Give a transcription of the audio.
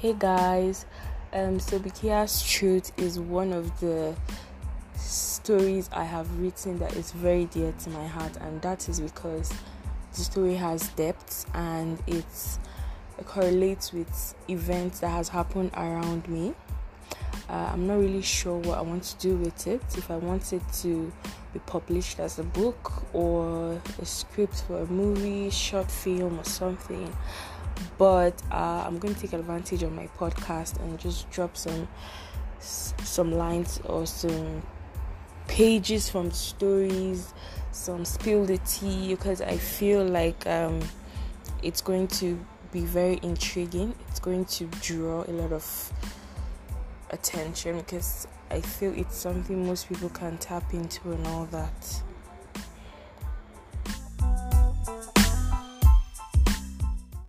Hey guys, um, so Bikia's Truth is one of the stories I have written that is very dear to my heart, and that is because the story has depth and it correlates with events that has happened around me. Uh, I'm not really sure what I want to do with it. If I want it to be published as a book or a script for a movie, short film, or something but uh, I'm going to take advantage of my podcast and just drop some some lines or some pages from stories, some spill the tea because I feel like um, it's going to be very intriguing. It's going to draw a lot of attention because I feel it's something most people can tap into and all that.